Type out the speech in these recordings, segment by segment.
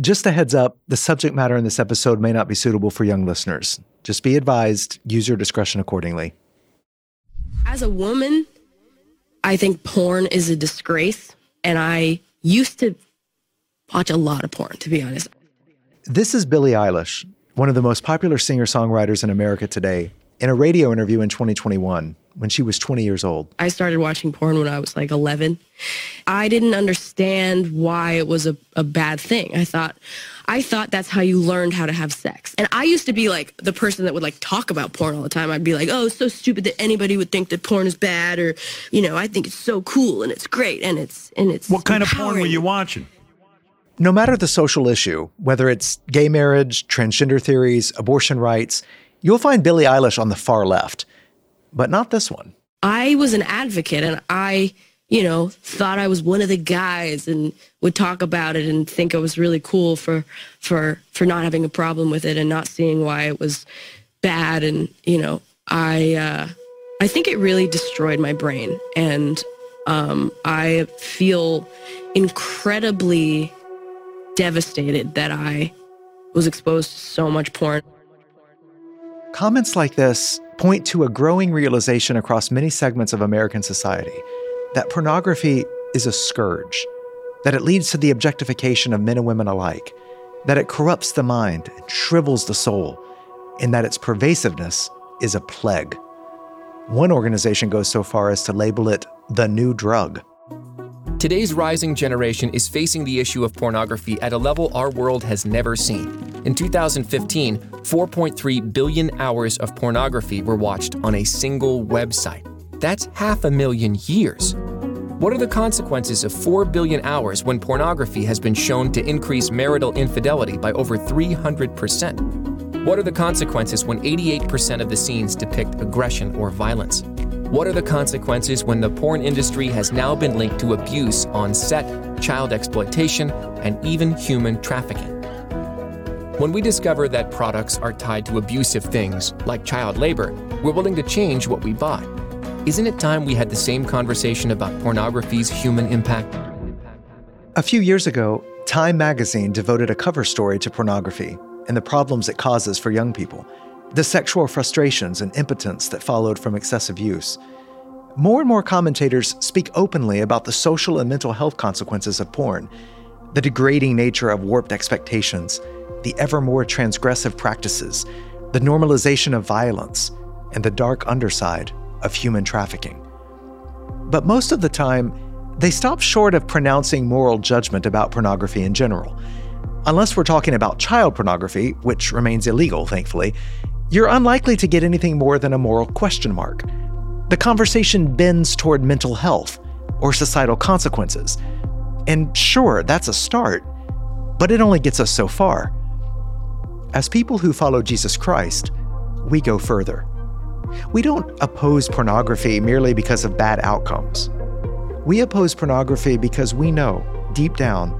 Just a heads up the subject matter in this episode may not be suitable for young listeners. Just be advised, use your discretion accordingly. As a woman, I think porn is a disgrace. And I used to watch a lot of porn, to be honest. This is Billie Eilish, one of the most popular singer songwriters in America today, in a radio interview in 2021 when she was 20 years old. I started watching porn when I was like 11. I didn't understand why it was a, a bad thing. I thought, I thought that's how you learned how to have sex. And I used to be like the person that would like talk about porn all the time. I'd be like, oh, it's so stupid that anybody would think that porn is bad or, you know, I think it's so cool and it's great and it's, and it's. What kind empowering. of porn were you watching? No matter the social issue, whether it's gay marriage, transgender theories, abortion rights, you'll find Billie Eilish on the far left but not this one. I was an advocate and I, you know, thought I was one of the guys and would talk about it and think it was really cool for for for not having a problem with it and not seeing why it was bad and, you know, I uh I think it really destroyed my brain and um I feel incredibly devastated that I was exposed to so much porn. Comments like this point to a growing realization across many segments of American society that pornography is a scourge, that it leads to the objectification of men and women alike, that it corrupts the mind and shrivels the soul, and that its pervasiveness is a plague. One organization goes so far as to label it the new drug. Today's rising generation is facing the issue of pornography at a level our world has never seen. In 2015, 4.3 billion hours of pornography were watched on a single website. That's half a million years. What are the consequences of 4 billion hours when pornography has been shown to increase marital infidelity by over 300%? What are the consequences when 88% of the scenes depict aggression or violence? What are the consequences when the porn industry has now been linked to abuse on set, child exploitation, and even human trafficking? When we discover that products are tied to abusive things, like child labor, we're willing to change what we buy. Isn't it time we had the same conversation about pornography's human impact? A few years ago, Time magazine devoted a cover story to pornography and the problems it causes for young people the sexual frustrations and impotence that followed from excessive use. More and more commentators speak openly about the social and mental health consequences of porn, the degrading nature of warped expectations, the ever more transgressive practices, the normalization of violence, and the dark underside of human trafficking. But most of the time, they stop short of pronouncing moral judgment about pornography in general. Unless we're talking about child pornography, which remains illegal, thankfully, you're unlikely to get anything more than a moral question mark. The conversation bends toward mental health or societal consequences. And sure, that's a start, but it only gets us so far. As people who follow Jesus Christ, we go further. We don't oppose pornography merely because of bad outcomes. We oppose pornography because we know, deep down,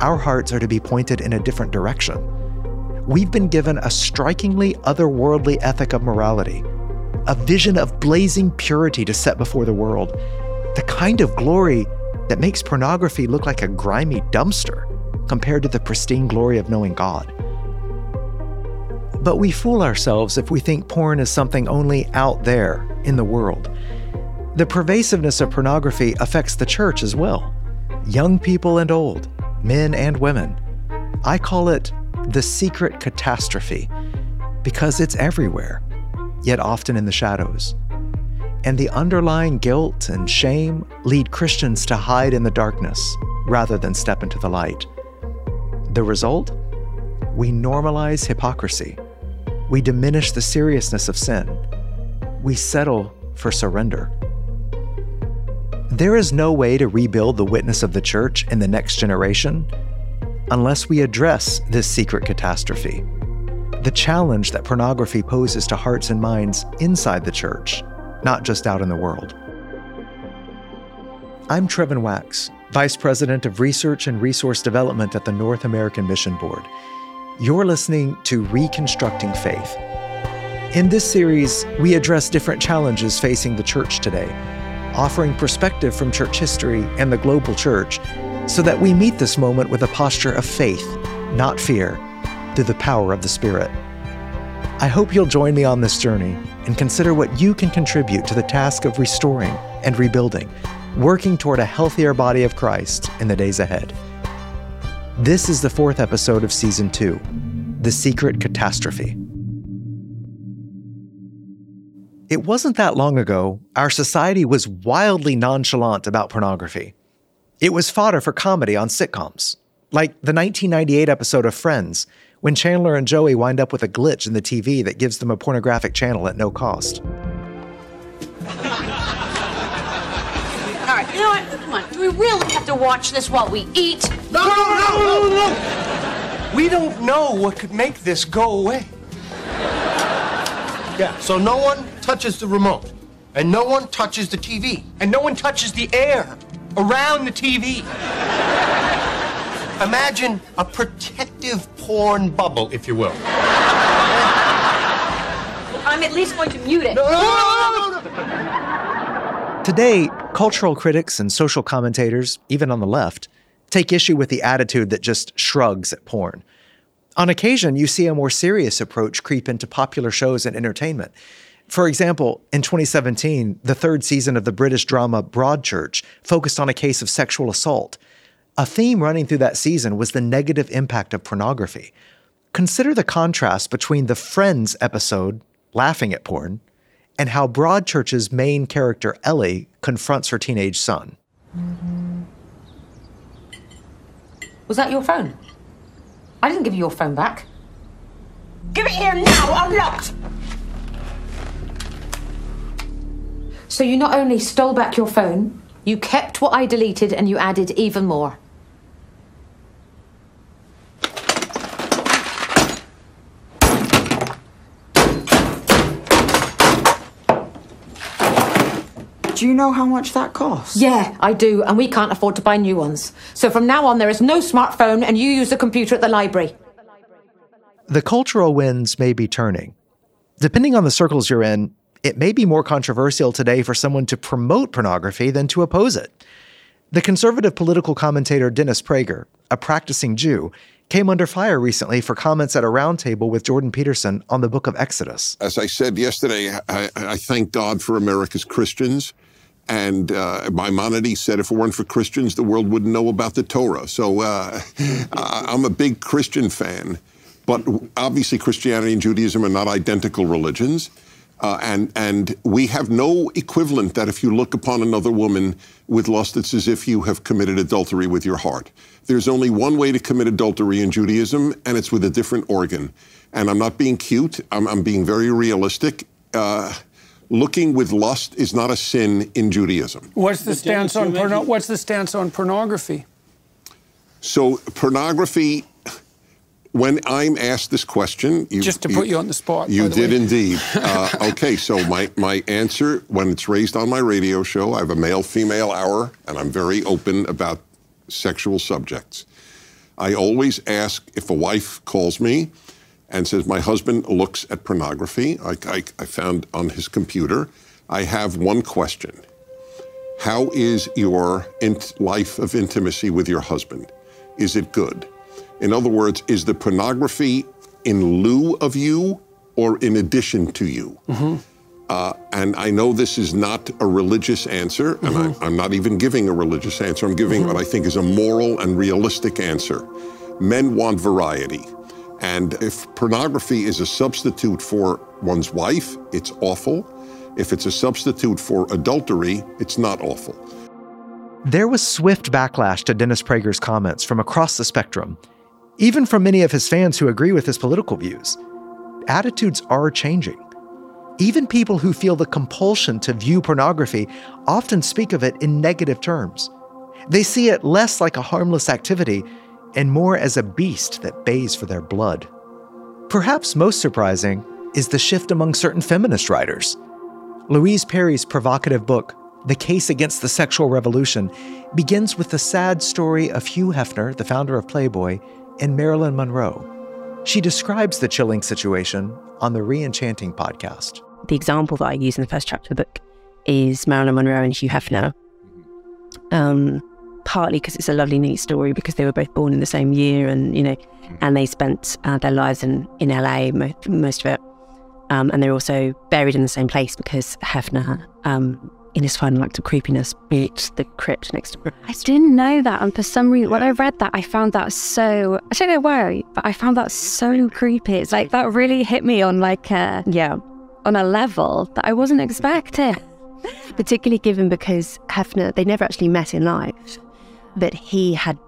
our hearts are to be pointed in a different direction we've been given a strikingly otherworldly ethic of morality, a vision of blazing purity to set before the world, the kind of glory that makes pornography look like a grimy dumpster compared to the pristine glory of knowing God. But we fool ourselves if we think porn is something only out there in the world. The pervasiveness of pornography affects the church as well young people and old, men and women. I call it the secret catastrophe, because it's everywhere, yet often in the shadows. And the underlying guilt and shame lead Christians to hide in the darkness rather than step into the light. The result? We normalize hypocrisy. We diminish the seriousness of sin. We settle for surrender. There is no way to rebuild the witness of the church in the next generation unless we address this secret catastrophe. The challenge that pornography poses to hearts and minds inside the church, not just out in the world. I'm Trevin Wax, Vice President of Research and Resource Development at the North American Mission Board. You're listening to Reconstructing Faith. In this series, we address different challenges facing the church today, offering perspective from church history and the global church so that we meet this moment with a posture of faith, not fear, through the power of the Spirit. I hope you'll join me on this journey and consider what you can contribute to the task of restoring and rebuilding, working toward a healthier body of Christ in the days ahead. This is the fourth episode of Season 2 The Secret Catastrophe. It wasn't that long ago, our society was wildly nonchalant about pornography. It was fodder for comedy on sitcoms, like the 1998 episode of Friends, when Chandler and Joey wind up with a glitch in the TV that gives them a pornographic channel at no cost. Come on. Do we really have to watch this while we eat? No, no, no, no, no! We don't know what could make this go away. Yeah, so no one touches the remote, and no one touches the TV, and no one touches the air around the TV. Imagine a protective porn bubble, if you will. I'm at least going to mute it. No, no, no, no, no. Today, cultural critics and social commentators, even on the left, take issue with the attitude that just shrugs at porn. On occasion, you see a more serious approach creep into popular shows and entertainment. For example, in 2017, the third season of the British drama Broadchurch focused on a case of sexual assault. A theme running through that season was the negative impact of pornography. Consider the contrast between the Friends episode, Laughing at Porn, and how Broadchurch's main character, Ellie, confronts her teenage son. Mm-hmm. Was that your phone? I didn't give you your phone back. Give it here now, unlocked! So you not only stole back your phone, you kept what I deleted and you added even more. Do you know how much that costs? Yeah, I do, and we can't afford to buy new ones. So from now on, there is no smartphone and you use the computer at the library. The cultural winds may be turning. Depending on the circles you're in, it may be more controversial today for someone to promote pornography than to oppose it. The conservative political commentator Dennis Prager, a practicing Jew, came under fire recently for comments at a roundtable with Jordan Peterson on the book of Exodus. As I said yesterday, I, I thank God for America's Christians. And uh, Maimonides said if it weren't for Christians, the world wouldn't know about the Torah. So uh, I'm a big Christian fan. But obviously, Christianity and Judaism are not identical religions. Uh, and, and we have no equivalent that if you look upon another woman with lust, it's as if you have committed adultery with your heart. There's only one way to commit adultery in Judaism, and it's with a different organ. And I'm not being cute, I'm, I'm being very realistic. Uh, looking with lust is not a sin in Judaism. What's the stance on porno- What's the stance on pornography? So pornography. When I'm asked this question, you, Just to put you on the spot, you by the did way. indeed. Uh, okay, so my my answer when it's raised on my radio show, I have a male female hour, and I'm very open about sexual subjects. I always ask if a wife calls me and says my husband looks at pornography. I, I, I found on his computer. I have one question: How is your life of intimacy with your husband? Is it good? In other words, is the pornography in lieu of you or in addition to you? Mm-hmm. Uh, and I know this is not a religious answer, and I, mm-hmm. I'm not even giving a religious answer. I'm giving mm-hmm. what I think is a moral and realistic answer. Men want variety. And if pornography is a substitute for one's wife, it's awful. If it's a substitute for adultery, it's not awful. There was swift backlash to Dennis Prager's comments from across the spectrum, even from many of his fans who agree with his political views. Attitudes are changing. Even people who feel the compulsion to view pornography often speak of it in negative terms. They see it less like a harmless activity and more as a beast that bays for their blood. Perhaps most surprising is the shift among certain feminist writers. Louise Perry's provocative book, The Case Against the Sexual Revolution, begins with the sad story of Hugh Hefner, the founder of Playboy, and Marilyn Monroe. She describes the chilling situation on the Reenchanting podcast. the example that I use in the first chapter of the book is Marilyn Monroe and Hugh Hefner um, partly because it's a lovely, neat story because they were both born in the same year, and you know, and they spent uh, their lives in in LA most, most of it, um, and they're also buried in the same place because Hefner. Um, in his final act of creepiness, beat the crypt next to I didn't know that, and for some reason, when I read that, I found that so. I don't know why, but I found that so creepy. It's like that really hit me on like a yeah, on a level that I wasn't expecting. Particularly given because Hefner, they never actually met in life, but he had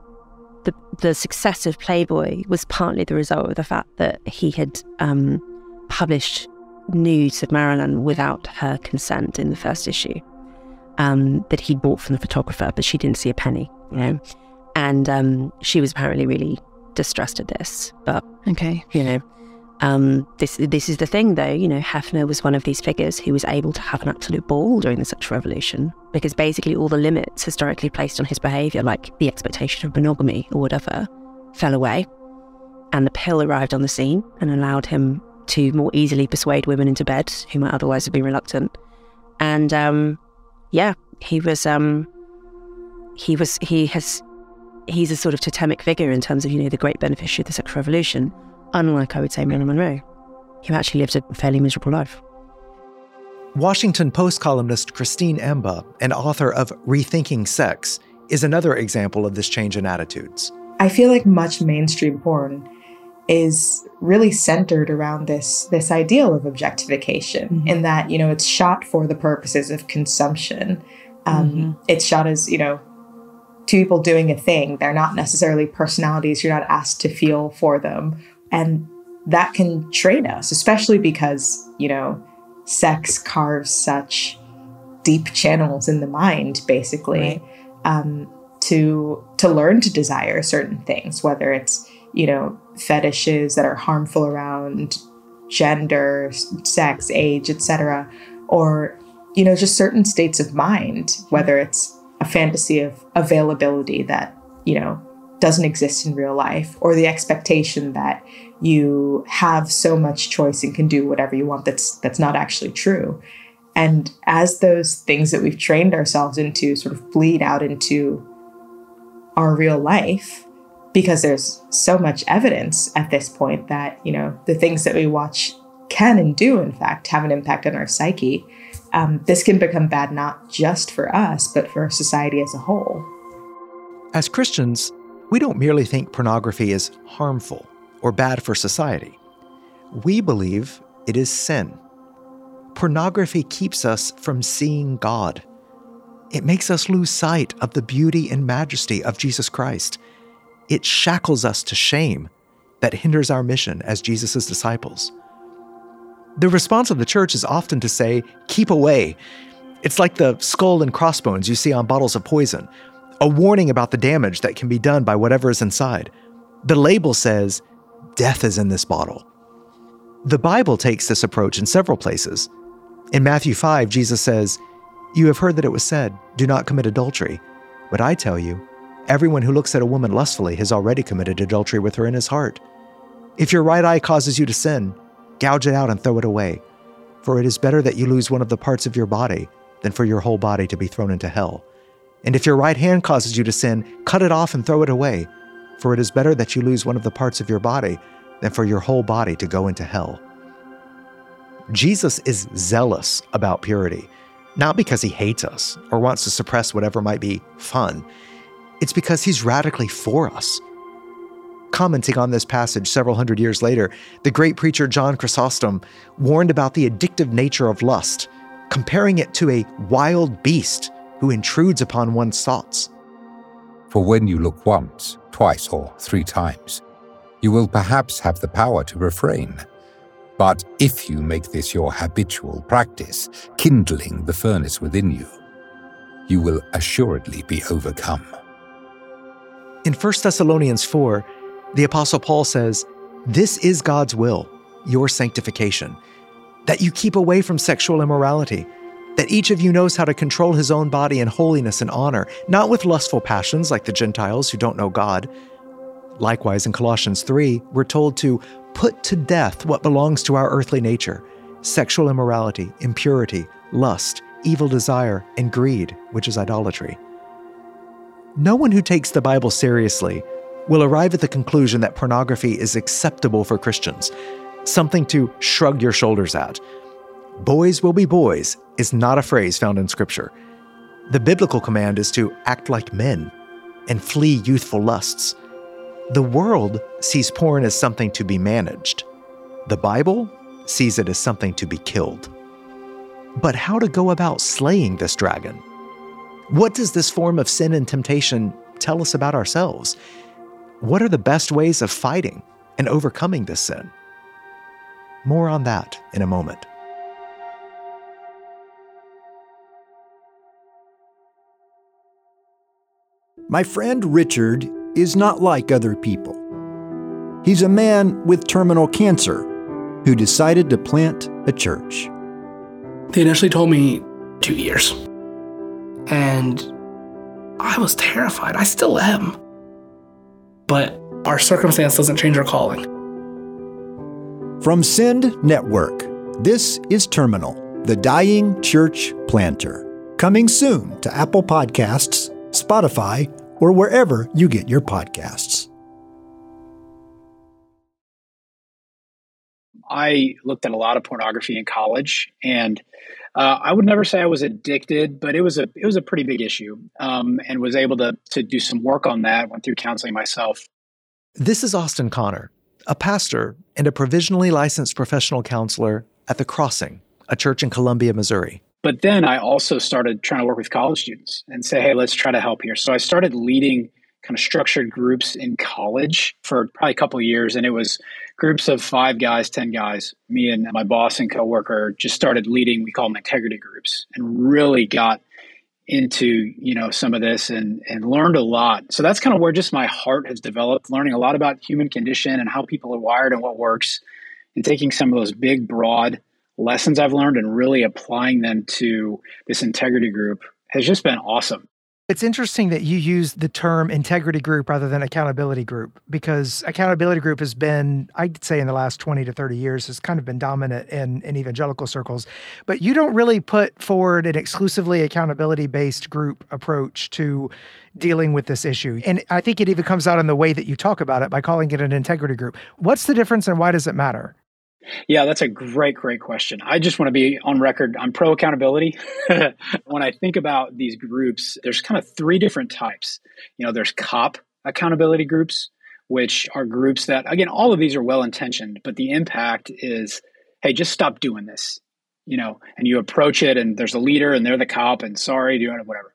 the the success of Playboy was partly the result of the fact that he had um, published nudes of Marilyn without her consent in the first issue um, that he bought from the photographer, but she didn't see a penny, you know. And um, she was apparently really distressed at this. But okay, you know, um, this this is the thing, though. You know, Hefner was one of these figures who was able to have an absolute ball during the sexual revolution because basically all the limits historically placed on his behaviour, like the expectation of monogamy or whatever, fell away, and the pill arrived on the scene and allowed him to more easily persuade women into bed who might otherwise have been reluctant. And um, yeah, he was um, he was he has he's a sort of totemic figure in terms of you know the great beneficiary of the sexual revolution. Unlike I would say Marilyn Monroe, who actually lived a fairly miserable life. Washington Post columnist Christine Emba, and author of Rethinking Sex, is another example of this change in attitudes. I feel like much mainstream porn is really centered around this this ideal of objectification mm-hmm. in that you know it's shot for the purposes of consumption um, mm-hmm. it's shot as you know two people doing a thing they're not necessarily personalities you're not asked to feel for them and that can train us especially because you know sex carves such deep channels in the mind basically right. um, to to learn to desire certain things whether it's you know fetishes that are harmful around gender, sex, age, etc., or you know just certain states of mind, whether it's a fantasy of availability that you know doesn't exist in real life, or the expectation that you have so much choice and can do whatever you want that's that's not actually true. And as those things that we've trained ourselves into sort of bleed out into our real life, because there's so much evidence at this point that, you know, the things that we watch can and do, in fact, have an impact on our psyche. Um, this can become bad not just for us, but for society as a whole. As Christians, we don't merely think pornography is harmful or bad for society. We believe it is sin. Pornography keeps us from seeing God. It makes us lose sight of the beauty and majesty of Jesus Christ it shackles us to shame that hinders our mission as Jesus' disciples. The response of the church is often to say, keep away. It's like the skull and crossbones you see on bottles of poison, a warning about the damage that can be done by whatever is inside. The label says, death is in this bottle. The Bible takes this approach in several places. In Matthew 5, Jesus says, You have heard that it was said, Do not commit adultery. But I tell you, Everyone who looks at a woman lustfully has already committed adultery with her in his heart. If your right eye causes you to sin, gouge it out and throw it away. For it is better that you lose one of the parts of your body than for your whole body to be thrown into hell. And if your right hand causes you to sin, cut it off and throw it away. For it is better that you lose one of the parts of your body than for your whole body to go into hell. Jesus is zealous about purity, not because he hates us or wants to suppress whatever might be fun. It's because he's radically for us. Commenting on this passage several hundred years later, the great preacher John Chrysostom warned about the addictive nature of lust, comparing it to a wild beast who intrudes upon one's thoughts. For when you look once, twice, or three times, you will perhaps have the power to refrain. But if you make this your habitual practice, kindling the furnace within you, you will assuredly be overcome. In 1 Thessalonians 4, the Apostle Paul says, This is God's will, your sanctification, that you keep away from sexual immorality, that each of you knows how to control his own body in holiness and honor, not with lustful passions like the Gentiles who don't know God. Likewise, in Colossians 3, we're told to put to death what belongs to our earthly nature sexual immorality, impurity, lust, evil desire, and greed, which is idolatry. No one who takes the Bible seriously will arrive at the conclusion that pornography is acceptable for Christians, something to shrug your shoulders at. Boys will be boys is not a phrase found in Scripture. The biblical command is to act like men and flee youthful lusts. The world sees porn as something to be managed. The Bible sees it as something to be killed. But how to go about slaying this dragon? What does this form of sin and temptation tell us about ourselves? What are the best ways of fighting and overcoming this sin? More on that in a moment. My friend Richard is not like other people. He's a man with terminal cancer who decided to plant a church. They initially told me two years. And I was terrified. I still am. But our circumstance doesn't change our calling. From Send Network, this is Terminal, the Dying Church Planter. Coming soon to Apple Podcasts, Spotify, or wherever you get your podcasts. I looked at a lot of pornography in college, and uh, I would never say I was addicted, but it was a it was a pretty big issue, um, and was able to to do some work on that. Went through counseling myself. This is Austin Connor, a pastor and a provisionally licensed professional counselor at the Crossing, a church in Columbia, Missouri. But then I also started trying to work with college students and say, hey, let's try to help here. So I started leading kind of structured groups in college for probably a couple years. And it was groups of five guys, 10 guys. Me and my boss and coworker just started leading, we call them integrity groups, and really got into you know some of this and and learned a lot so that's kind of where just my heart has developed learning a lot about human condition and how people are wired and what works and taking some of those big broad lessons I've learned and really applying them to this integrity group has just been awesome. It's interesting that you use the term integrity group rather than accountability group because accountability group has been, I'd say, in the last 20 to 30 years, has kind of been dominant in, in evangelical circles. But you don't really put forward an exclusively accountability based group approach to dealing with this issue. And I think it even comes out in the way that you talk about it by calling it an integrity group. What's the difference and why does it matter? Yeah, that's a great, great question. I just want to be on record. I'm pro accountability. when I think about these groups, there's kind of three different types. You know, there's COP accountability groups, which are groups that, again, all of these are well intentioned, but the impact is, hey, just stop doing this. You know, and you approach it, and there's a leader, and they're the cop, and sorry, doing it, whatever.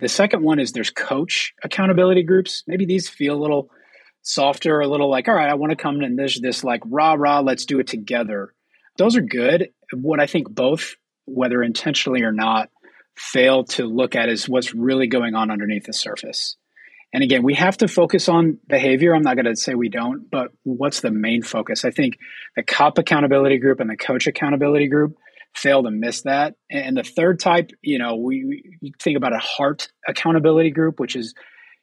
The second one is there's coach accountability groups. Maybe these feel a little softer, a little like, all right, I want to come and this this like rah rah, let's do it together. Those are good. What I think both, whether intentionally or not, fail to look at is what's really going on underneath the surface. And again, we have to focus on behavior. I'm not going to say we don't, but what's the main focus? I think the cop accountability group and the coach accountability group fail to miss that. And the third type, you know, we, we think about a heart accountability group, which is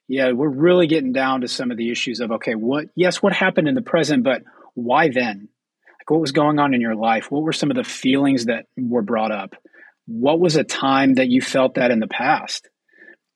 yeah, we're really getting down to some of the issues of okay, what yes, what happened in the present, but why then? Like what was going on in your life? What were some of the feelings that were brought up? What was a time that you felt that in the past?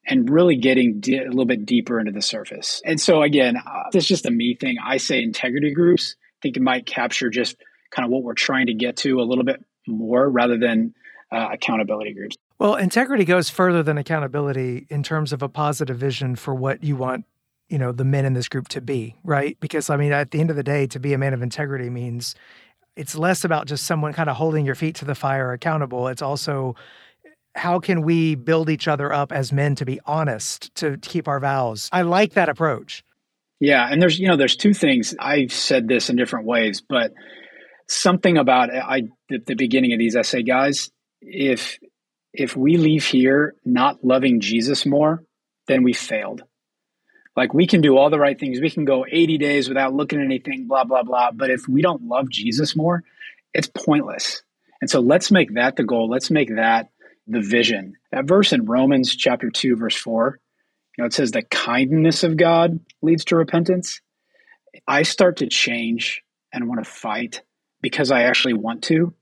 And really getting di- a little bit deeper into the surface. And so again, uh, this is just a me thing. I say integrity groups. I think it might capture just kind of what we're trying to get to a little bit more rather than uh, accountability groups. Well, integrity goes further than accountability in terms of a positive vision for what you want, you know, the men in this group to be, right? Because I mean, at the end of the day, to be a man of integrity means it's less about just someone kind of holding your feet to the fire accountable. It's also how can we build each other up as men to be honest, to keep our vows? I like that approach. Yeah, and there's you know there's two things. I've said this in different ways, but something about I at the beginning of these essay guys, if if we leave here not loving Jesus more, then we failed. Like we can do all the right things. We can go 80 days without looking at anything, blah, blah, blah. But if we don't love Jesus more, it's pointless. And so let's make that the goal. Let's make that the vision. That verse in Romans chapter 2, verse 4, you know, it says the kindness of God leads to repentance. I start to change and want to fight because I actually want to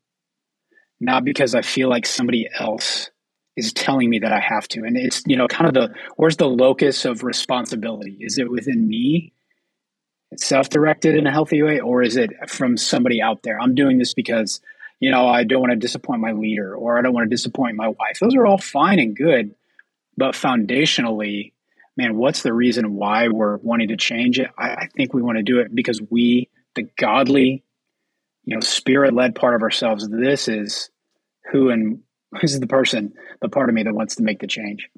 not because I feel like somebody else is telling me that I have to. And it's, you know, kind of the where's the locus of responsibility? Is it within me? It's self-directed in a healthy way, or is it from somebody out there? I'm doing this because, you know, I don't want to disappoint my leader or I don't want to disappoint my wife. Those are all fine and good. But foundationally, man, what's the reason why we're wanting to change it? I, I think we want to do it because we, the godly, you know, spirit led part of ourselves, this is who and this is the person, the part of me that wants to make the change.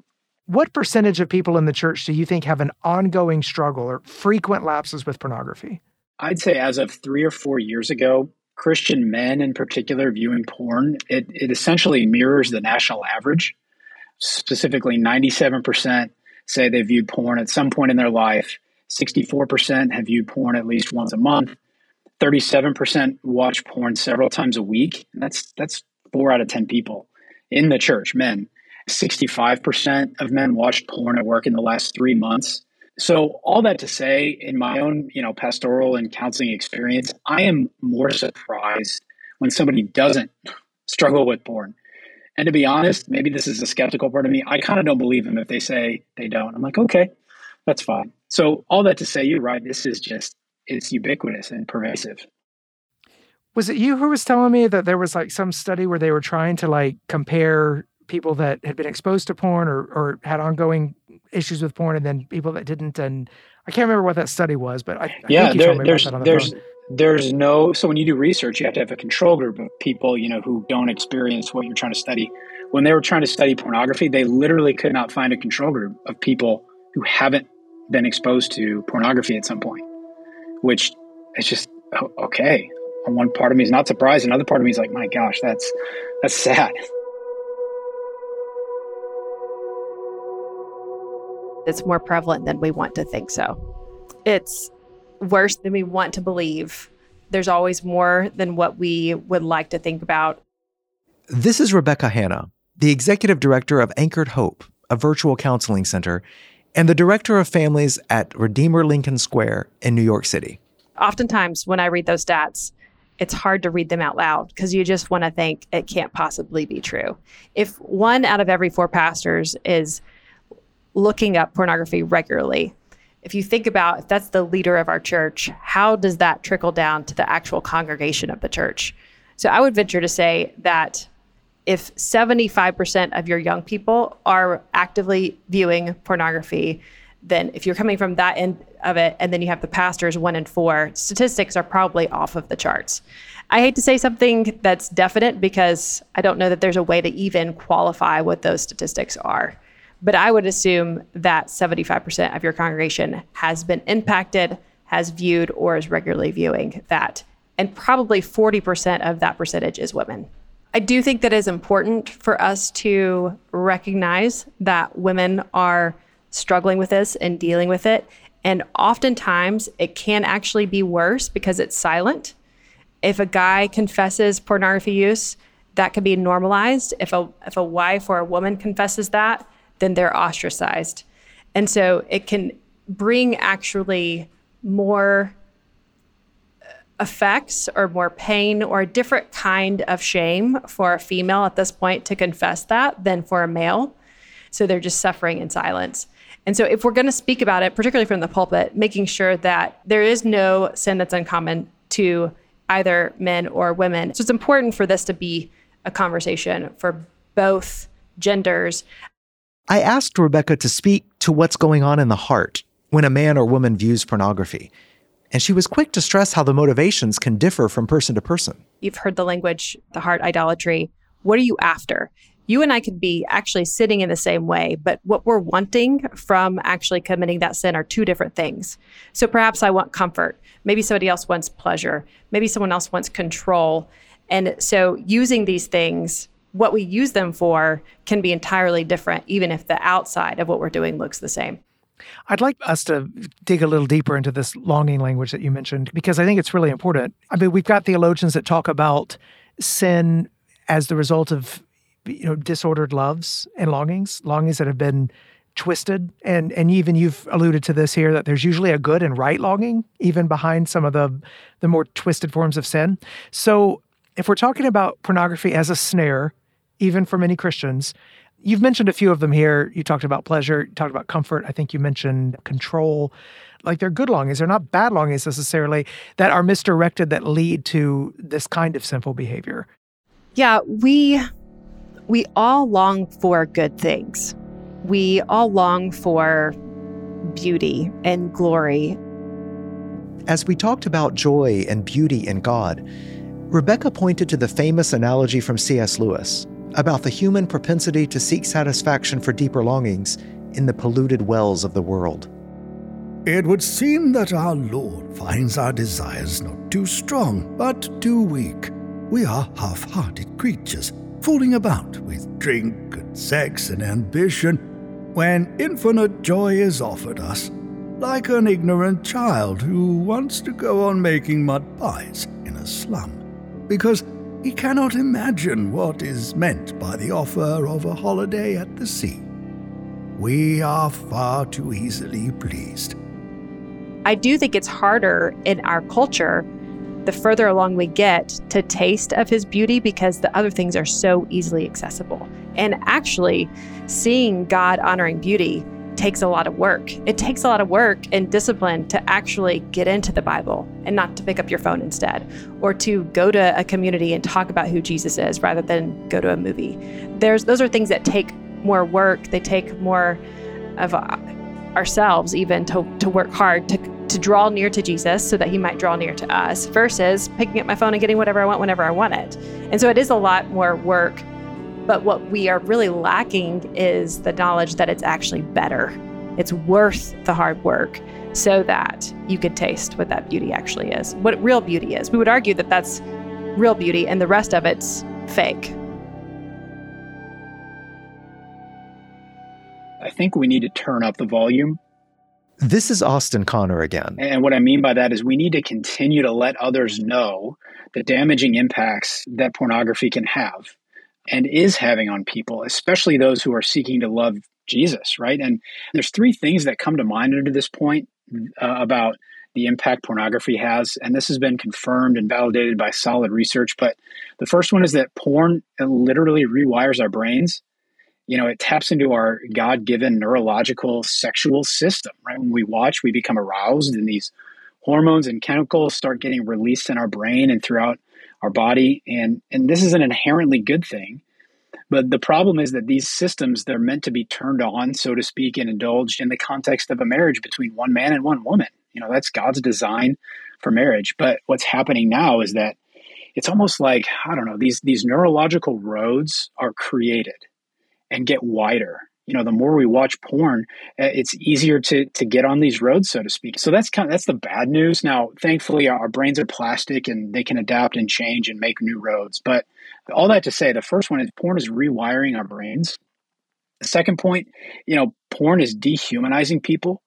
What percentage of people in the church do you think have an ongoing struggle or frequent lapses with pornography? I'd say as of three or four years ago, Christian men in particular viewing porn, it, it essentially mirrors the national average. Specifically, 97% say they viewed porn at some point in their life. 64% have viewed porn at least once a month. 37% watch porn several times a week. That's that's four out of 10 people in the church, men. 65% of men watched porn at work in the last three months. So all that to say, in my own, you know, pastoral and counseling experience, I am more surprised when somebody doesn't struggle with porn. And to be honest, maybe this is a skeptical part of me. I kind of don't believe them if they say they don't. I'm like, okay, that's fine. So all that to say, you're right. This is just it's ubiquitous and pervasive. Was it you who was telling me that there was like some study where they were trying to like compare people that had been exposed to porn or, or had ongoing issues with porn and then people that didn't? And I can't remember what that study was, but I, yeah, I there, there's the there's phone. there's no so when you do research, you have to have a control group of people you know who don't experience what you're trying to study. When they were trying to study pornography, they literally could not find a control group of people who haven't been exposed to pornography at some point, which is just oh, okay. And one part of me is not surprised, another part of me is like, my gosh, that's that's sad. It's more prevalent than we want to think so. It's worse than we want to believe. There's always more than what we would like to think about. This is Rebecca Hanna, the executive director of Anchored Hope, a virtual counseling center, and the director of families at Redeemer Lincoln Square in New York City. Oftentimes, when I read those stats, it's hard to read them out loud because you just want to think it can't possibly be true. If one out of every four pastors is looking up pornography regularly, if you think about if that's the leader of our church, how does that trickle down to the actual congregation of the church? So I would venture to say that if 75% of your young people are actively viewing pornography, then if you're coming from that end of it and then you have the pastors one and four statistics are probably off of the charts. I hate to say something that's definite because i don't know that there's a way to even qualify what those statistics are. But i would assume that 75% of your congregation has been impacted has viewed or is regularly viewing that. And probably 40% of that percentage is women I do think that it's important for us to recognize that women are struggling with this and dealing with it. And oftentimes it can actually be worse because it's silent. If a guy confesses pornography use, that can be normalized. If a if a wife or a woman confesses that, then they're ostracized. And so it can bring actually more effects or more pain or a different kind of shame for a female at this point to confess that than for a male. So they're just suffering in silence. And so, if we're going to speak about it, particularly from the pulpit, making sure that there is no sin that's uncommon to either men or women. So, it's important for this to be a conversation for both genders. I asked Rebecca to speak to what's going on in the heart when a man or woman views pornography. And she was quick to stress how the motivations can differ from person to person. You've heard the language, the heart idolatry. What are you after? you and I could be actually sitting in the same way, but what we're wanting from actually committing that sin are two different things. So perhaps I want comfort. Maybe somebody else wants pleasure. Maybe someone else wants control. And so using these things, what we use them for can be entirely different, even if the outside of what we're doing looks the same. I'd like us to dig a little deeper into this longing language that you mentioned because I think it's really important. I mean, we've got theologians that talk about sin as the result of you know disordered loves and longings, longings that have been twisted and and even you've alluded to this here that there's usually a good and right longing even behind some of the the more twisted forms of sin. So if we're talking about pornography as a snare, even for many Christians, You've mentioned a few of them here. You talked about pleasure, you talked about comfort. I think you mentioned control. Like they're good longings, they're not bad longings necessarily that are misdirected that lead to this kind of sinful behavior. Yeah, we we all long for good things. We all long for beauty and glory. As we talked about joy and beauty in God, Rebecca pointed to the famous analogy from C.S. Lewis about the human propensity to seek satisfaction for deeper longings in the polluted wells of the world. It would seem that our Lord finds our desires not too strong, but too weak. We are half hearted creatures, fooling about with drink and sex and ambition when infinite joy is offered us, like an ignorant child who wants to go on making mud pies in a slum, because he cannot imagine what is meant by the offer of a holiday at the sea. We are far too easily pleased. I do think it's harder in our culture the further along we get to taste of his beauty because the other things are so easily accessible. And actually, seeing God honoring beauty takes a lot of work. It takes a lot of work and discipline to actually get into the Bible and not to pick up your phone instead, or to go to a community and talk about who Jesus is rather than go to a movie. There's those are things that take more work. They take more of uh, ourselves even to, to work hard to to draw near to Jesus so that he might draw near to us versus picking up my phone and getting whatever I want whenever I want it. And so it is a lot more work. But what we are really lacking is the knowledge that it's actually better. It's worth the hard work so that you could taste what that beauty actually is, what real beauty is. We would argue that that's real beauty and the rest of it's fake. I think we need to turn up the volume this is Austin Connor again. And what I mean by that is we need to continue to let others know the damaging impacts that pornography can have and is having on people, especially those who are seeking to love Jesus, right? And there's three things that come to mind under this point uh, about the impact pornography has. And this has been confirmed and validated by solid research. But the first one is that porn literally rewires our brains you know, it taps into our God given neurological sexual system, right? When we watch, we become aroused, and these hormones and chemicals start getting released in our brain and throughout our body. And, and this is an inherently good thing. But the problem is that these systems, they're meant to be turned on, so to speak, and indulged in the context of a marriage between one man and one woman. You know, that's God's design for marriage. But what's happening now is that it's almost like, I don't know, these, these neurological roads are created and get wider. You know, the more we watch porn, uh, it's easier to to get on these roads, so to speak. So that's kind of that's the bad news. Now, thankfully, our brains are plastic and they can adapt and change and make new roads. But all that to say, the first one is porn is rewiring our brains. The second point, you know, porn is dehumanizing people.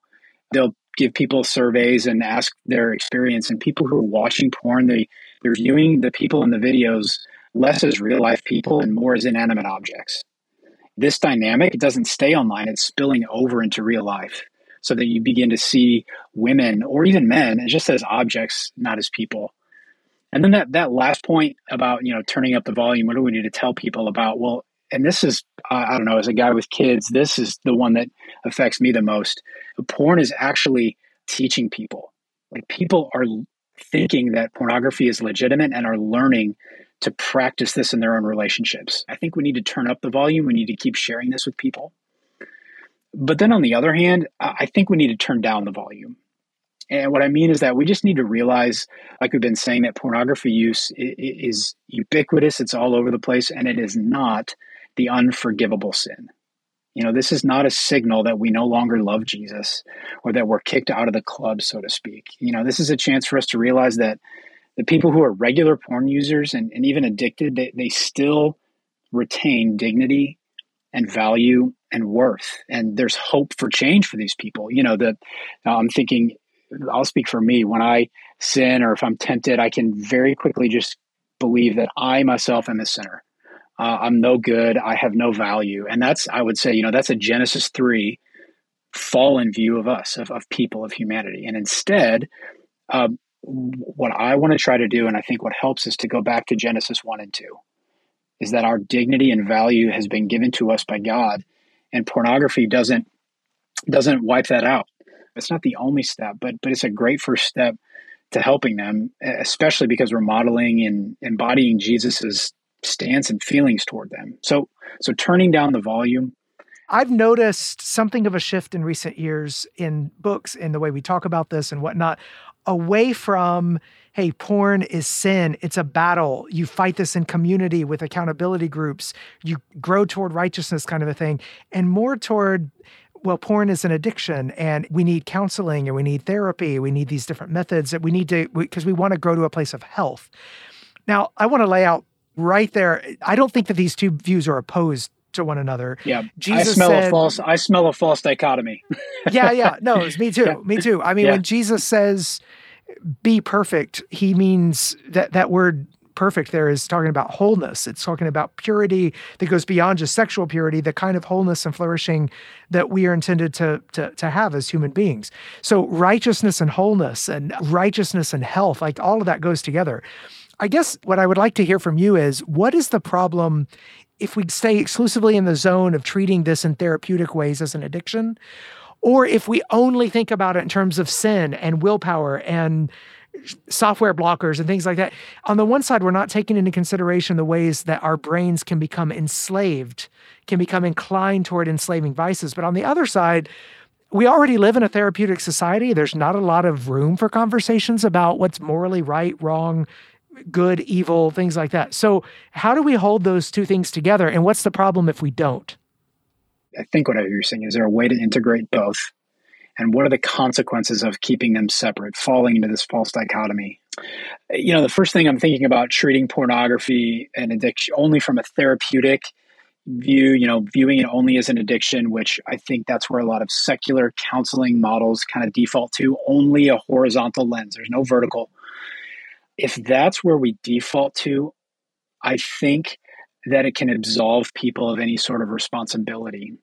They'll give people surveys and ask their experience, and people who are watching porn, they they're viewing the people in the videos less as real life people and more as inanimate objects this dynamic doesn't stay online, it's spilling over into real life so that you begin to see women or even men just as objects, not as people. And then that that last point about you know turning up the volume. What do we need to tell people about? Well, and this is I don't know. As a guy with kids, this is the one that affects me the most. Porn is actually teaching people. Like people are thinking that pornography is legitimate and are learning to practice this in their own relationships. I think we need to turn up the volume. We need to keep sharing this with people. But then on the other hand, I think we need to turn down the volume. And what I mean is that we just need to realize, like we've been saying, that pornography use is ubiquitous, it's all over the place, and it is not the unforgivable sin. You know, this is not a signal that we no longer love Jesus or that we're kicked out of the club, so to speak. You know, this is a chance for us to realize that the people who are regular porn users and, and even addicted, they, they still retain dignity and value and worth. And there's hope for change for these people. You know, that I'm thinking, I'll speak for me. When I sin or if I'm tempted, I can very quickly just believe that I myself am a sinner. Uh, I'm no good. I have no value. And that's, I would say, you know, that's a Genesis 3 fallen view of us, of, of people, of humanity. And instead, uh, what I want to try to do, and I think what helps is to go back to Genesis 1 and 2. is that our dignity and value has been given to us by God, and pornography doesn't doesn't wipe that out. It's not the only step, but but it's a great first step to helping them, especially because we're modeling and embodying Jesus's stance and feelings toward them. So so turning down the volume. I've noticed something of a shift in recent years in books in the way we talk about this and whatnot, away from hey, porn is sin. It's a battle. You fight this in community with accountability groups. You grow toward righteousness, kind of a thing, and more toward well, porn is an addiction and we need counseling and we need therapy. We need these different methods that we need to, because we, we want to grow to a place of health. Now, I want to lay out right there. I don't think that these two views are opposed to one another. Yeah, Jesus I smell said, a false. I smell a false dichotomy. yeah, yeah, no, it's me too. Yeah. Me too. I mean, yeah. when Jesus says, "Be perfect," he means that that word perfect there is talking about wholeness. It's talking about purity that goes beyond just sexual purity, the kind of wholeness and flourishing that we are intended to, to, to have as human beings. So, righteousness and wholeness and righteousness and health, like all of that goes together. I guess what I would like to hear from you is what is the problem if we stay exclusively in the zone of treating this in therapeutic ways as an addiction? Or if we only think about it in terms of sin and willpower and software blockers and things like that. On the one side, we're not taking into consideration the ways that our brains can become enslaved, can become inclined toward enslaving vices. But on the other side, we already live in a therapeutic society. There's not a lot of room for conversations about what's morally right, wrong, good, evil, things like that. So, how do we hold those two things together? And what's the problem if we don't? I think what you're saying is there a way to integrate both? and what are the consequences of keeping them separate, falling into this false dichotomy? You know, the first thing I'm thinking about treating pornography and addiction only from a therapeutic view, you know, viewing it only as an addiction, which I think that's where a lot of secular counseling models kind of default to, only a horizontal lens. There's no vertical. If that's where we default to, I think that it can absolve people of any sort of responsibility.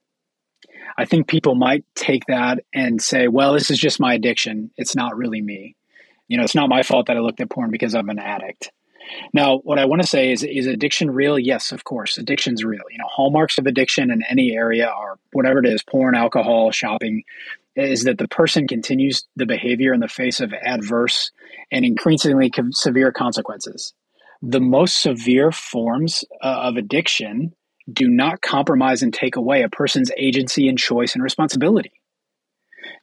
I think people might take that and say, well, this is just my addiction. It's not really me. You know, it's not my fault that I looked at porn because I'm an addict. Now, what I want to say is, is addiction real? Yes, of course. Addiction's real. You know, hallmarks of addiction in any area are whatever it is porn, alcohol, shopping is that the person continues the behavior in the face of adverse and increasingly severe consequences. The most severe forms uh, of addiction do not compromise and take away a person's agency and choice and responsibility.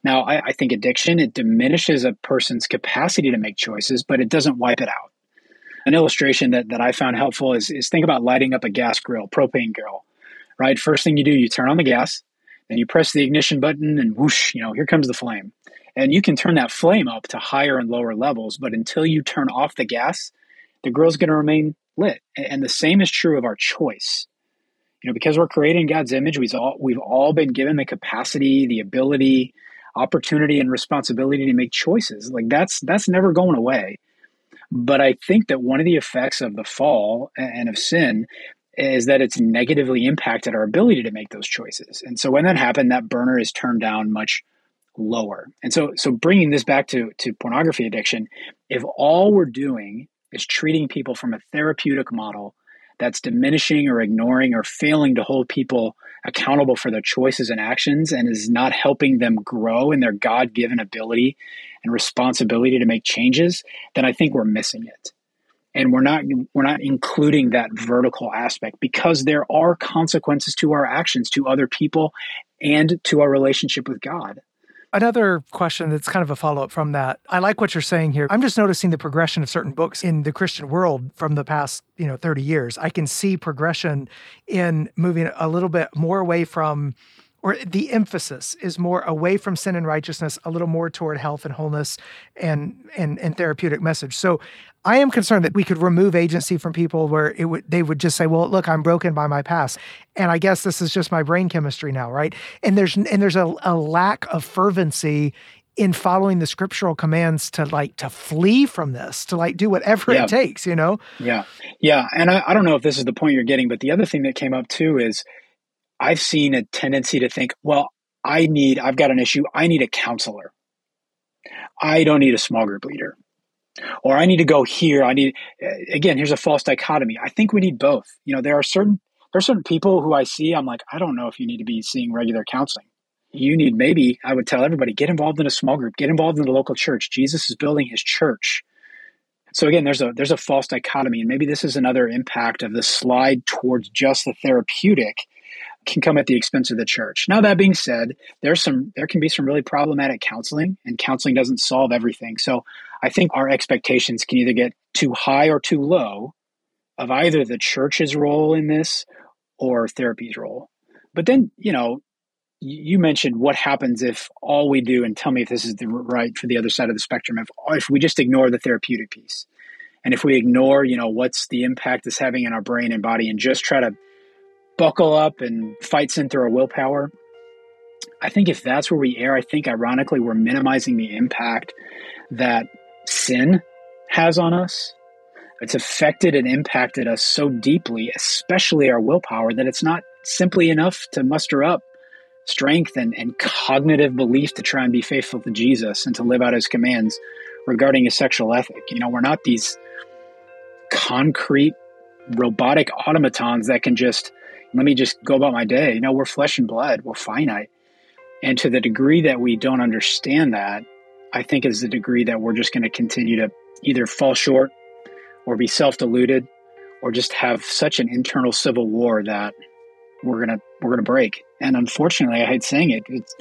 Now, I, I, think addiction, it diminishes a person's capacity to make choices, but it doesn't wipe it out. An illustration that, that I found helpful is, is think about lighting up a gas grill, propane grill, right? First thing you do, you turn on the gas, then you press the ignition button and whoosh, you know, here comes the flame. And you can turn that flame up to higher and lower levels, but until you turn off the gas, the grill's going to remain lit. And the same is true of our choice you know, because we're creating God's image, we've all we've all been given the capacity, the ability, opportunity, and responsibility to make choices. Like that's that's never going away. But I think that one of the effects of the fall and of sin is that it's negatively impacted our ability to make those choices. And so when that happened, that burner is turned down much lower. And so so bringing this back to to pornography addiction, if all we're doing is treating people from a therapeutic model that's diminishing or ignoring or failing to hold people accountable for their choices and actions and is not helping them grow in their God given ability and responsibility to make changes, then I think we're missing it. And we're not we're not including that vertical aspect because there are consequences to our actions to other people and to our relationship with God. Another question that's kind of a follow up from that. I like what you're saying here. I'm just noticing the progression of certain books in the Christian world from the past, you know, 30 years. I can see progression in moving a little bit more away from or the emphasis is more away from sin and righteousness, a little more toward health and wholeness and and and therapeutic message. So I am concerned that we could remove agency from people where it would they would just say, "Well, look, I'm broken by my past, and I guess this is just my brain chemistry now, right?" And there's and there's a, a lack of fervency in following the scriptural commands to like to flee from this, to like do whatever yeah. it takes, you know? Yeah, yeah, and I, I don't know if this is the point you're getting, but the other thing that came up too is I've seen a tendency to think, well, I need, I've got an issue. I need a counselor. I don't need a small group leader. Or I need to go here. I need again. Here's a false dichotomy. I think we need both. You know, there are certain there are certain people who I see. I'm like, I don't know if you need to be seeing regular counseling. You need maybe I would tell everybody get involved in a small group, get involved in the local church. Jesus is building his church. So again, there's a there's a false dichotomy, and maybe this is another impact of the slide towards just the therapeutic can come at the expense of the church. Now that being said, there's some there can be some really problematic counseling, and counseling doesn't solve everything. So I think our expectations can either get too high or too low of either the church's role in this or therapy's role. But then, you know, you mentioned what happens if all we do, and tell me if this is the right for the other side of the spectrum, if, if we just ignore the therapeutic piece. And if we ignore, you know, what's the impact it's having in our brain and body and just try to buckle up and fight sin through our willpower, I think if that's where we err, I think ironically we're minimizing the impact that sin has on us. It's affected and impacted us so deeply, especially our willpower, that it's not simply enough to muster up strength and, and cognitive belief to try and be faithful to Jesus and to live out his commands regarding his sexual ethic. You know, we're not these concrete robotic automatons that can just let me just go about my day. You know, we're flesh and blood, we're finite. And to the degree that we don't understand that, I think is the degree that we're just going to continue to either fall short or be self deluded or just have such an internal civil war that we're gonna we're gonna break. And unfortunately, I hate saying it, it's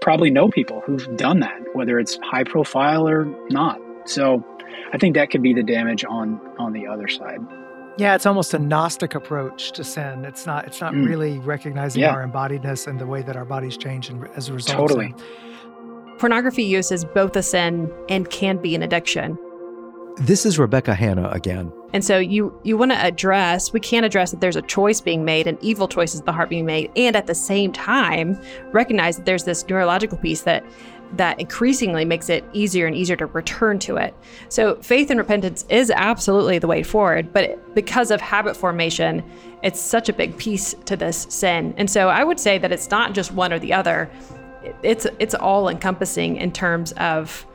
probably know people who've done that, whether it's high profile or not. So I think that could be the damage on on the other side. Yeah, it's almost a Gnostic approach to sin. It's not. It's not mm. really recognizing yeah. our embodiedness and the way that our bodies change and as a result. Totally. Pornography use is both a sin and can be an addiction. This is Rebecca Hanna again. And so you you want to address, we can't address that there's a choice being made, an evil choice is the heart being made, and at the same time recognize that there's this neurological piece that that increasingly makes it easier and easier to return to it. So faith and repentance is absolutely the way forward, but because of habit formation, it's such a big piece to this sin. And so I would say that it's not just one or the other. It's it's all encompassing in terms of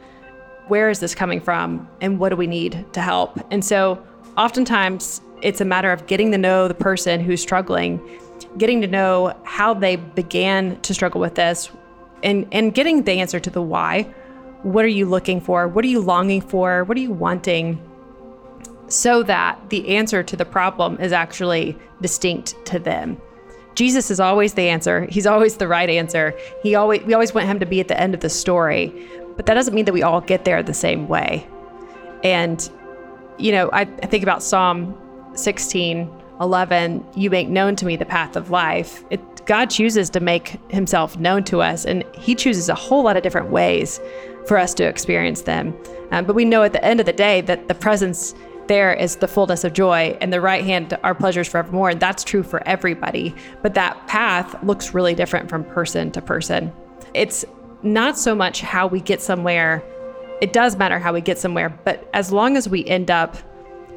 where is this coming from and what do we need to help? And so oftentimes it's a matter of getting to know the person who's struggling, getting to know how they began to struggle with this, and and getting the answer to the why. What are you looking for? What are you longing for? What are you wanting? So that the answer to the problem is actually distinct to them. Jesus is always the answer. He's always the right answer. He always we always want him to be at the end of the story. But that doesn't mean that we all get there the same way. And you know, I, I think about Psalm 16, 11, you make known to me the path of life. It, God chooses to make himself known to us, and he chooses a whole lot of different ways for us to experience them. Um, but we know at the end of the day that the presence there is the fullness of joy, and the right hand are pleasures forevermore. And that's true for everybody. But that path looks really different from person to person. It's not so much how we get somewhere. It does matter how we get somewhere, but as long as we end up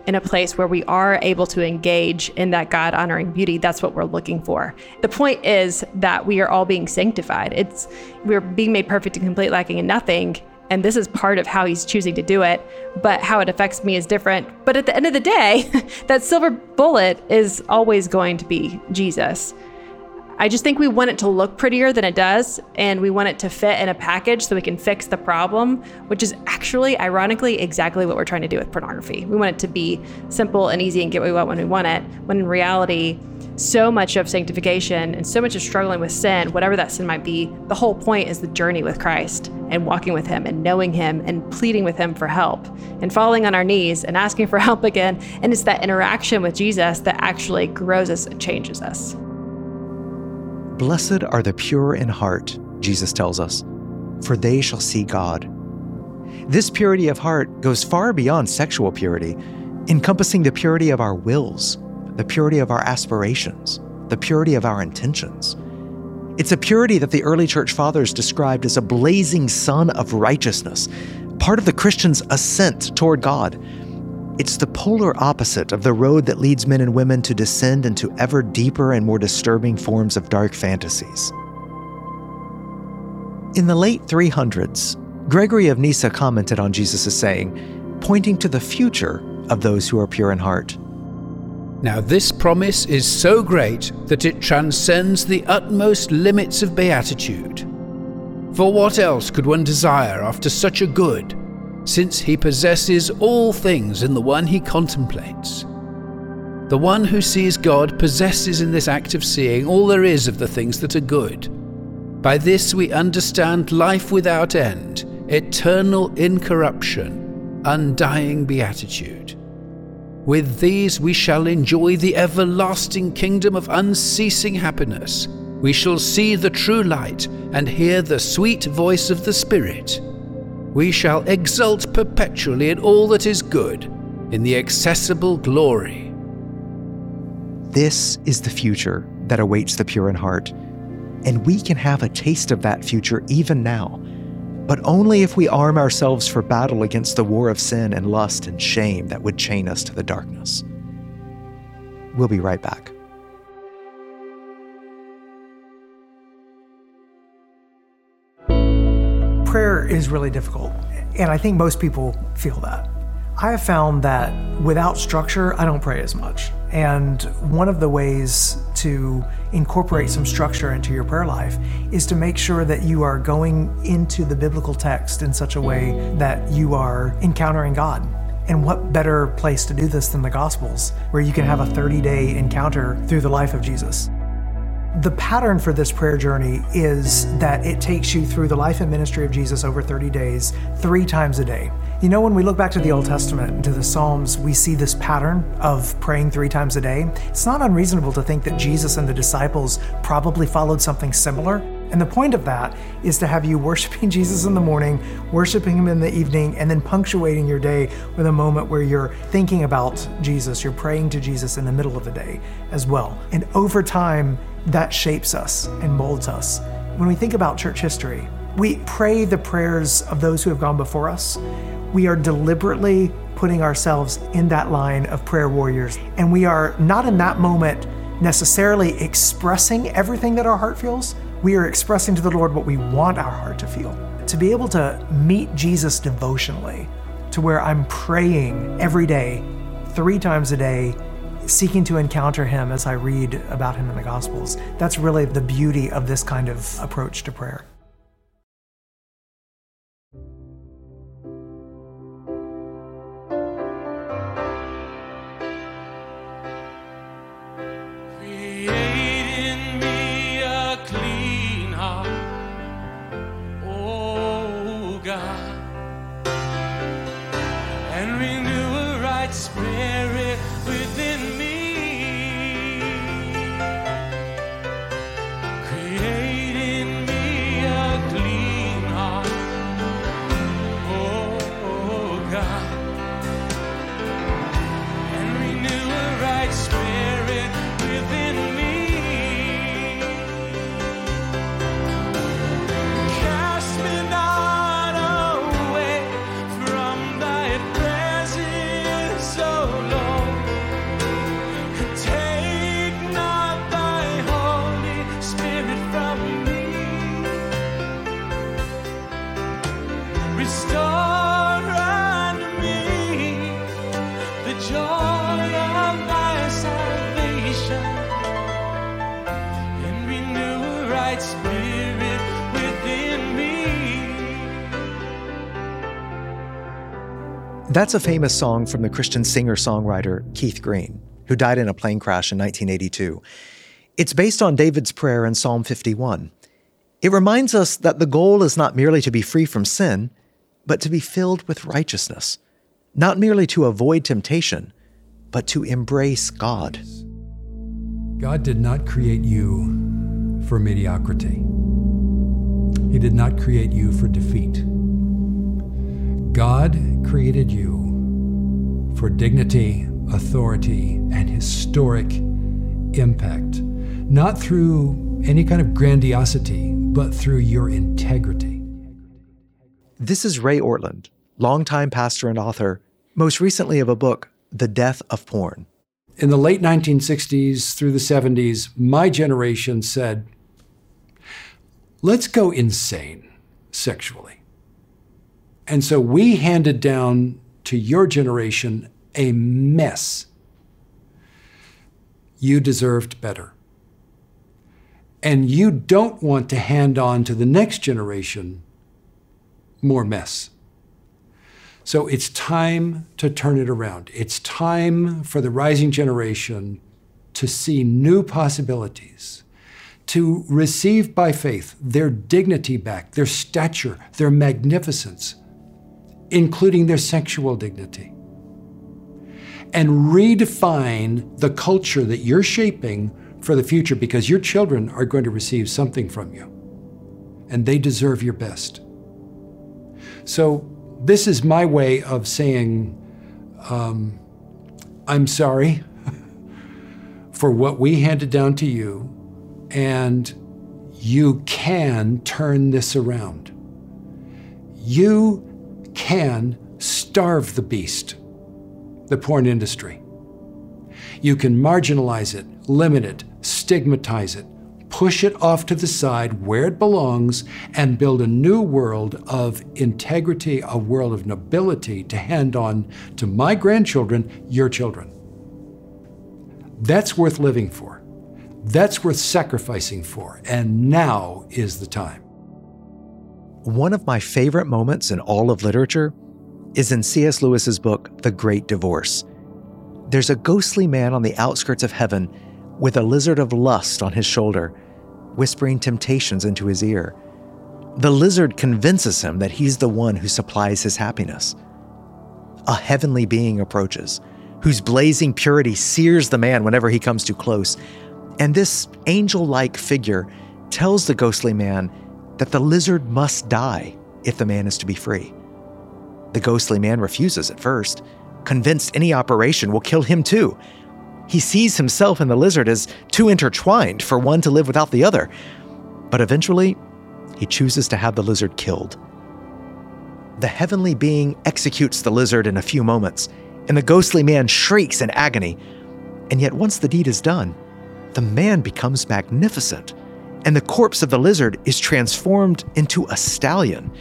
in a place where we are able to engage in that God honoring beauty, that's what we're looking for. The point is that we are all being sanctified. It's we're being made perfect and complete, lacking in nothing. And this is part of how he's choosing to do it, but how it affects me is different. But at the end of the day, that silver bullet is always going to be Jesus. I just think we want it to look prettier than it does, and we want it to fit in a package so we can fix the problem, which is actually, ironically, exactly what we're trying to do with pornography. We want it to be simple and easy and get what we want when we want it, when in reality, so much of sanctification and so much of struggling with sin, whatever that sin might be, the whole point is the journey with Christ and walking with Him and knowing Him and pleading with Him for help and falling on our knees and asking for help again. And it's that interaction with Jesus that actually grows us and changes us. Blessed are the pure in heart, Jesus tells us, for they shall see God. This purity of heart goes far beyond sexual purity, encompassing the purity of our wills, the purity of our aspirations, the purity of our intentions. It's a purity that the early church fathers described as a blazing sun of righteousness, part of the Christian's ascent toward God it's the polar opposite of the road that leads men and women to descend into ever deeper and more disturbing forms of dark fantasies. In the late 300s, Gregory of Nyssa commented on Jesus' saying, pointing to the future of those who are pure in heart. Now, this promise is so great that it transcends the utmost limits of beatitude. For what else could one desire after such a good, since he possesses all things in the one he contemplates? The one who sees God possesses in this act of seeing all there is of the things that are good. By this we understand life without end, eternal incorruption, undying beatitude. With these we shall enjoy the everlasting kingdom of unceasing happiness. We shall see the true light and hear the sweet voice of the Spirit. We shall exult perpetually in all that is good, in the accessible glory. This is the future that awaits the pure in heart. And we can have a taste of that future even now, but only if we arm ourselves for battle against the war of sin and lust and shame that would chain us to the darkness. We'll be right back. Prayer is really difficult, and I think most people feel that. I have found that without structure, I don't pray as much. And one of the ways to incorporate some structure into your prayer life is to make sure that you are going into the biblical text in such a way that you are encountering God. And what better place to do this than the Gospels, where you can have a 30 day encounter through the life of Jesus? The pattern for this prayer journey is that it takes you through the life and ministry of Jesus over 30 days, three times a day. You know, when we look back to the Old Testament and to the Psalms, we see this pattern of praying three times a day. It's not unreasonable to think that Jesus and the disciples probably followed something similar. And the point of that is to have you worshiping Jesus in the morning, worshiping Him in the evening, and then punctuating your day with a moment where you're thinking about Jesus. You're praying to Jesus in the middle of the day as well. And over time, that shapes us and molds us. When we think about church history, we pray the prayers of those who have gone before us. We are deliberately putting ourselves in that line of prayer warriors. And we are not in that moment necessarily expressing everything that our heart feels. We are expressing to the Lord what we want our heart to feel. To be able to meet Jesus devotionally, to where I'm praying every day, three times a day, seeking to encounter him as I read about him in the Gospels. That's really the beauty of this kind of approach to prayer. That's a famous song from the Christian singer songwriter Keith Green, who died in a plane crash in 1982. It's based on David's prayer in Psalm 51. It reminds us that the goal is not merely to be free from sin, but to be filled with righteousness, not merely to avoid temptation, but to embrace God. God did not create you for mediocrity. He did not create you for defeat. God created you for dignity, authority, and historic impact, not through any kind of grandiosity, but through your integrity. This is Ray Ortlund, longtime pastor and author, most recently of a book, The Death of Porn. In the late 1960s through the 70s, my generation said, let's go insane sexually. And so we handed down to your generation a mess. You deserved better. And you don't want to hand on to the next generation more mess. So it's time to turn it around. It's time for the rising generation to see new possibilities, to receive by faith their dignity back, their stature, their magnificence, including their sexual dignity, and redefine the culture that you're shaping for the future because your children are going to receive something from you, and they deserve your best. So, this is my way of saying, um, I'm sorry for what we handed down to you, and you can turn this around. You can starve the beast, the porn industry. You can marginalize it, limit it, stigmatize it, push it off to the side where it belongs, and build a new world of integrity, a world of nobility to hand on to my grandchildren, your children. That's worth living for. That's worth sacrificing for. And now is the time. One of my favorite moments in all of literature is in C.S. Lewis's book, The Great Divorce. There's a ghostly man on the outskirts of heaven with a lizard of lust on his shoulder, whispering temptations into his ear. The lizard convinces him that he's the one who supplies his happiness. A heavenly being approaches whose blazing purity sears the man whenever he comes too close. And this angel like figure tells the ghostly man that the lizard must die if the man is to be free. The ghostly man refuses at first, convinced any operation will kill him too. He sees himself and the lizard as too intertwined for one to live without the other. But eventually, he chooses to have the lizard killed. The heavenly being executes the lizard in a few moments, and the ghostly man shrieks in agony. And yet, once the deed is done, the man becomes magnificent, and the corpse of the lizard is transformed into a stallion.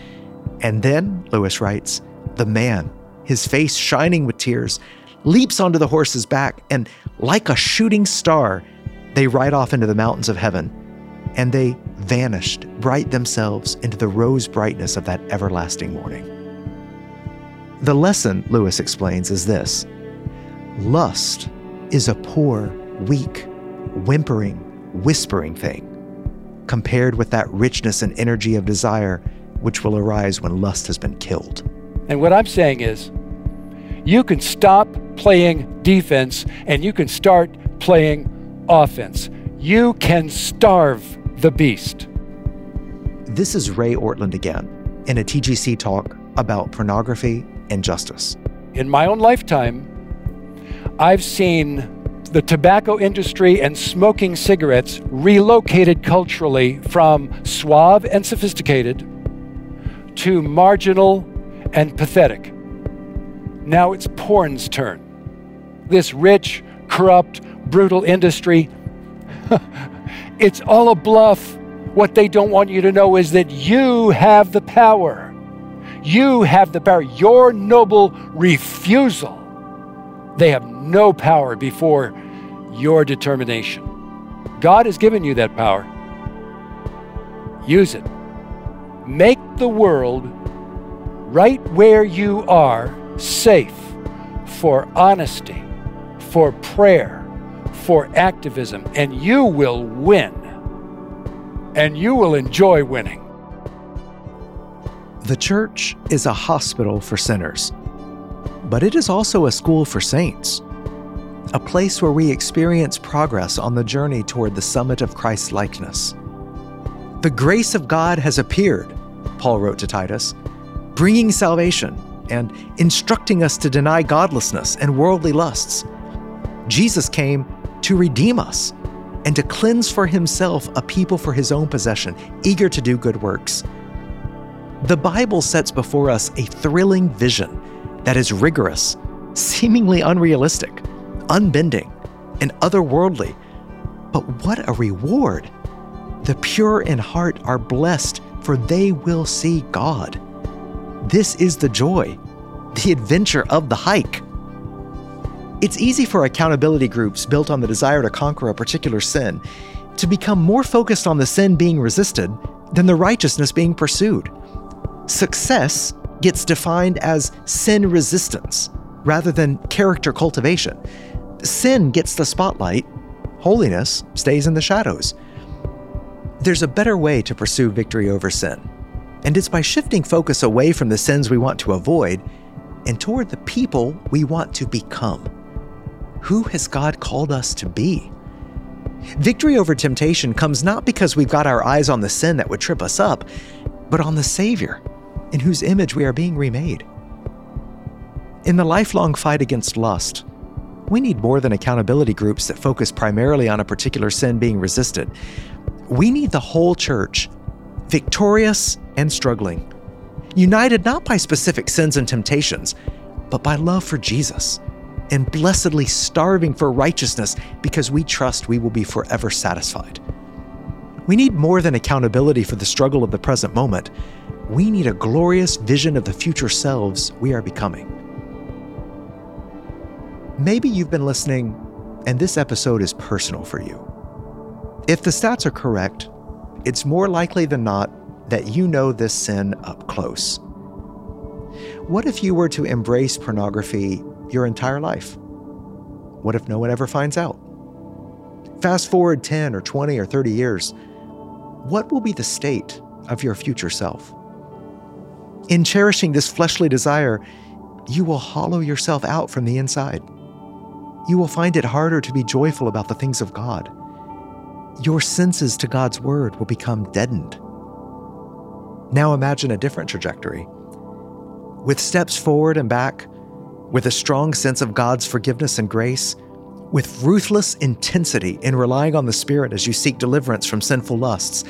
And then, Lewis writes, the man, his face shining with tears, leaps onto the horse's back, and like a shooting star, they ride off into the mountains of heaven. And they vanished, bright themselves, into the rose brightness of that everlasting morning. The lesson, Lewis explains, is this lust is a poor, weak, whimpering, whispering thing, compared with that richness and energy of desire which will arise when lust has been killed. And what I'm saying is, you can stop playing defense and you can start playing offense. You can starve the beast. This is Ray Ortlund again in a TGC talk about pornography and justice. In my own lifetime, I've seen the tobacco industry and smoking cigarettes relocated culturally from suave and sophisticated to marginal and pathetic. Now it's porn's turn. This rich, corrupt, brutal industry, it's all a bluff. What they don't want you to know is that you have the power. You have the power. Your noble refusal, they have no power before your determination. God has given you that power. Use it. Make the world right where you are safe for honesty, for prayer, for activism, and you will win. And you will enjoy winning. The church is a hospital for sinners, but it is also a school for saints, a place where we experience progress on the journey toward the summit of Christ's likeness. The grace of God has appeared, Paul wrote to Titus, bringing salvation and instructing us to deny godlessness and worldly lusts. Jesus came to redeem us and to cleanse for himself a people for his own possession, eager to do good works. The Bible sets before us a thrilling vision that is rigorous, seemingly unrealistic, unbending, and otherworldly. But what a reward! The pure in heart are blessed, for they will see God. This is the joy, the adventure of the hike. It's easy for accountability groups built on the desire to conquer a particular sin to become more focused on the sin being resisted than the righteousness being pursued. Success gets defined as sin resistance rather than character cultivation. Sin gets the spotlight, holiness stays in the shadows. There's a better way to pursue victory over sin, and it's by shifting focus away from the sins we want to avoid and toward the people we want to become. Who has God called us to be? Victory over temptation comes not because we've got our eyes on the sin that would trip us up, but on the Savior, in whose image we are being remade. In the lifelong fight against lust, we need more than accountability groups that focus primarily on a particular sin being resisted. We need the whole church, victorious and struggling, united not by specific sins and temptations, but by love for Jesus and blessedly starving for righteousness because we trust we will be forever satisfied. We need more than accountability for the struggle of the present moment. We need a glorious vision of the future selves we are becoming. Maybe you've been listening and this episode is personal for you. If the stats are correct, it's more likely than not that you know this sin up close. What if you were to embrace pornography your entire life? What if no one ever finds out? Fast forward 10 or 20 or 30 years, what will be the state of your future self? In cherishing this fleshly desire, you will hollow yourself out from the inside. You will find it harder to be joyful about the things of God. Your senses to God's word will become deadened. Now imagine a different trajectory. With steps forward and back, with a strong sense of God's forgiveness and grace, with ruthless intensity in relying on the Spirit as you seek deliverance from sinful lusts,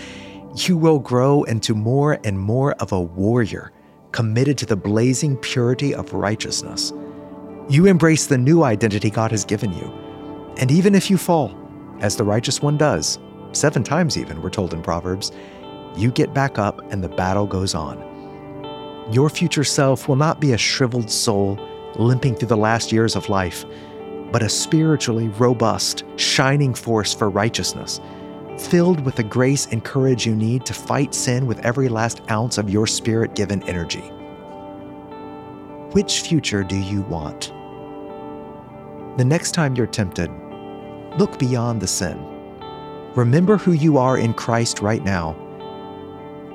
you will grow into more and more of a warrior committed to the blazing purity of righteousness. You embrace the new identity God has given you. And even if you fall, as the righteous one does, seven times even, we're told in Proverbs, you get back up and the battle goes on. Your future self will not be a shriveled soul limping through the last years of life, but a spiritually robust, shining force for righteousness, filled with the grace and courage you need to fight sin with every last ounce of your spirit given energy. Which future do you want? The next time you're tempted, look beyond the sin. Remember who you are in Christ right now.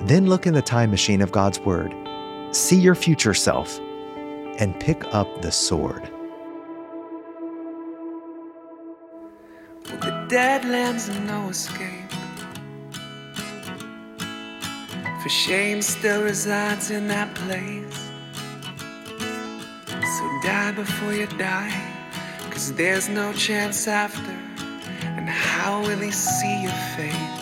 Then look in the time machine of God's Word. See your future self and pick up the sword. Deadlands are no escape. For shame still resides in that place. So die before you die, cause there's no chance after. And how will he see your face?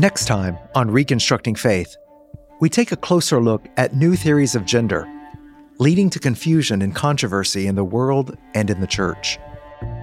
Next time on Reconstructing Faith, we take a closer look at new theories of gender, leading to confusion and controversy in the world and in the church.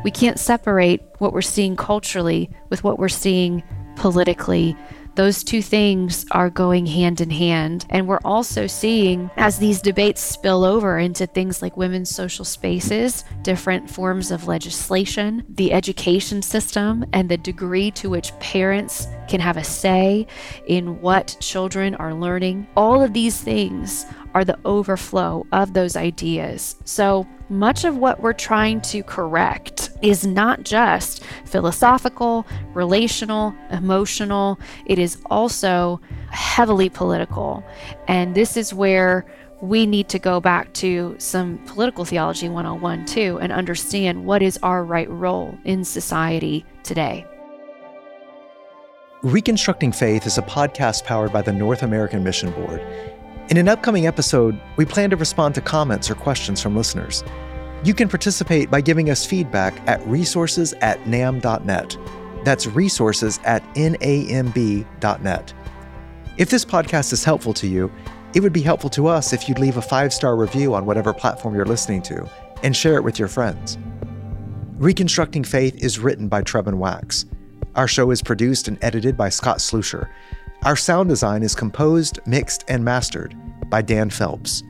We can't separate what we're seeing culturally with what we're seeing politically. Those two things are going hand in hand. And we're also seeing, as these debates spill over into things like women's social spaces, different forms of legislation, the education system, and the degree to which parents can have a say in what children are learning. All of these things are the overflow of those ideas. So much of what we're trying to correct is not just philosophical, relational, emotional, it is also heavily political. And this is where we need to go back to some political theology 101 too and understand what is our right role in society today. Reconstructing Faith is a podcast powered by the North American Mission Board. In an upcoming episode, we plan to respond to comments or questions from listeners. You can participate by giving us feedback at resources at namb.net. That's resources at namb.net. If this podcast is helpful to you, it would be helpful to us if you'd leave a five star review on whatever platform you're listening to and share it with your friends. Reconstructing Faith is written by Trevin Wax. Our show is produced and edited by Scott Slusher. Our sound design is composed, mixed, and mastered by Dan Phelps.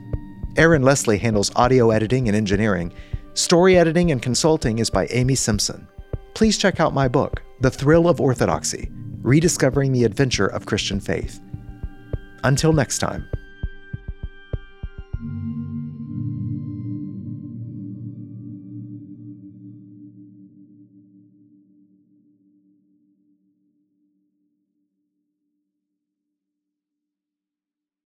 Aaron Leslie handles audio editing and engineering. Story editing and consulting is by Amy Simpson. Please check out my book, The Thrill of Orthodoxy Rediscovering the Adventure of Christian Faith. Until next time.